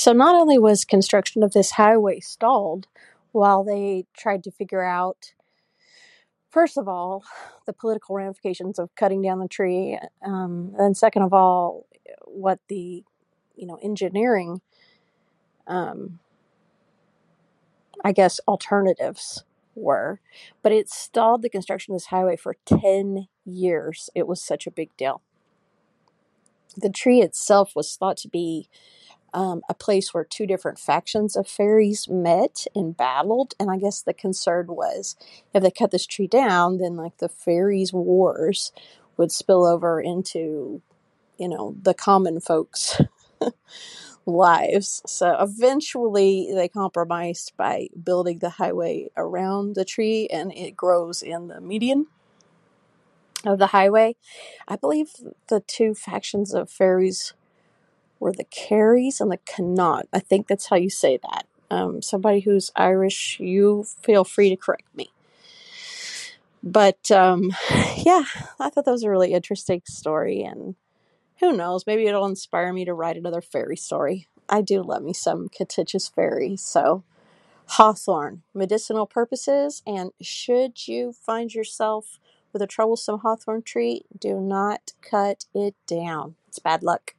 So not only was construction of this highway stalled while they tried to figure out, first of all, the political ramifications of cutting down the tree, um, and second of all, what the you know engineering, um, I guess, alternatives were, but it stalled the construction of this highway for ten years. It was such a big deal. The tree itself was thought to be um, a place where two different factions of fairies met and battled. And I guess the concern was if they cut this tree down, then like the fairies' wars would spill over into, you know, the common folks' lives. So eventually they compromised by building the highway around the tree and it grows in the median of the highway. I believe the two factions of fairies were the Kerrys and the Connaught. I think that's how you say that. Um, somebody who's Irish, you feel free to correct me. But um, yeah, I thought that was a really interesting story, and who knows, maybe it'll inspire me to write another fairy story. I do love me some contentious fairies, so hawthorn, medicinal purposes, and should you find yourself with a troublesome hawthorn tree, do not cut it down. It's bad luck.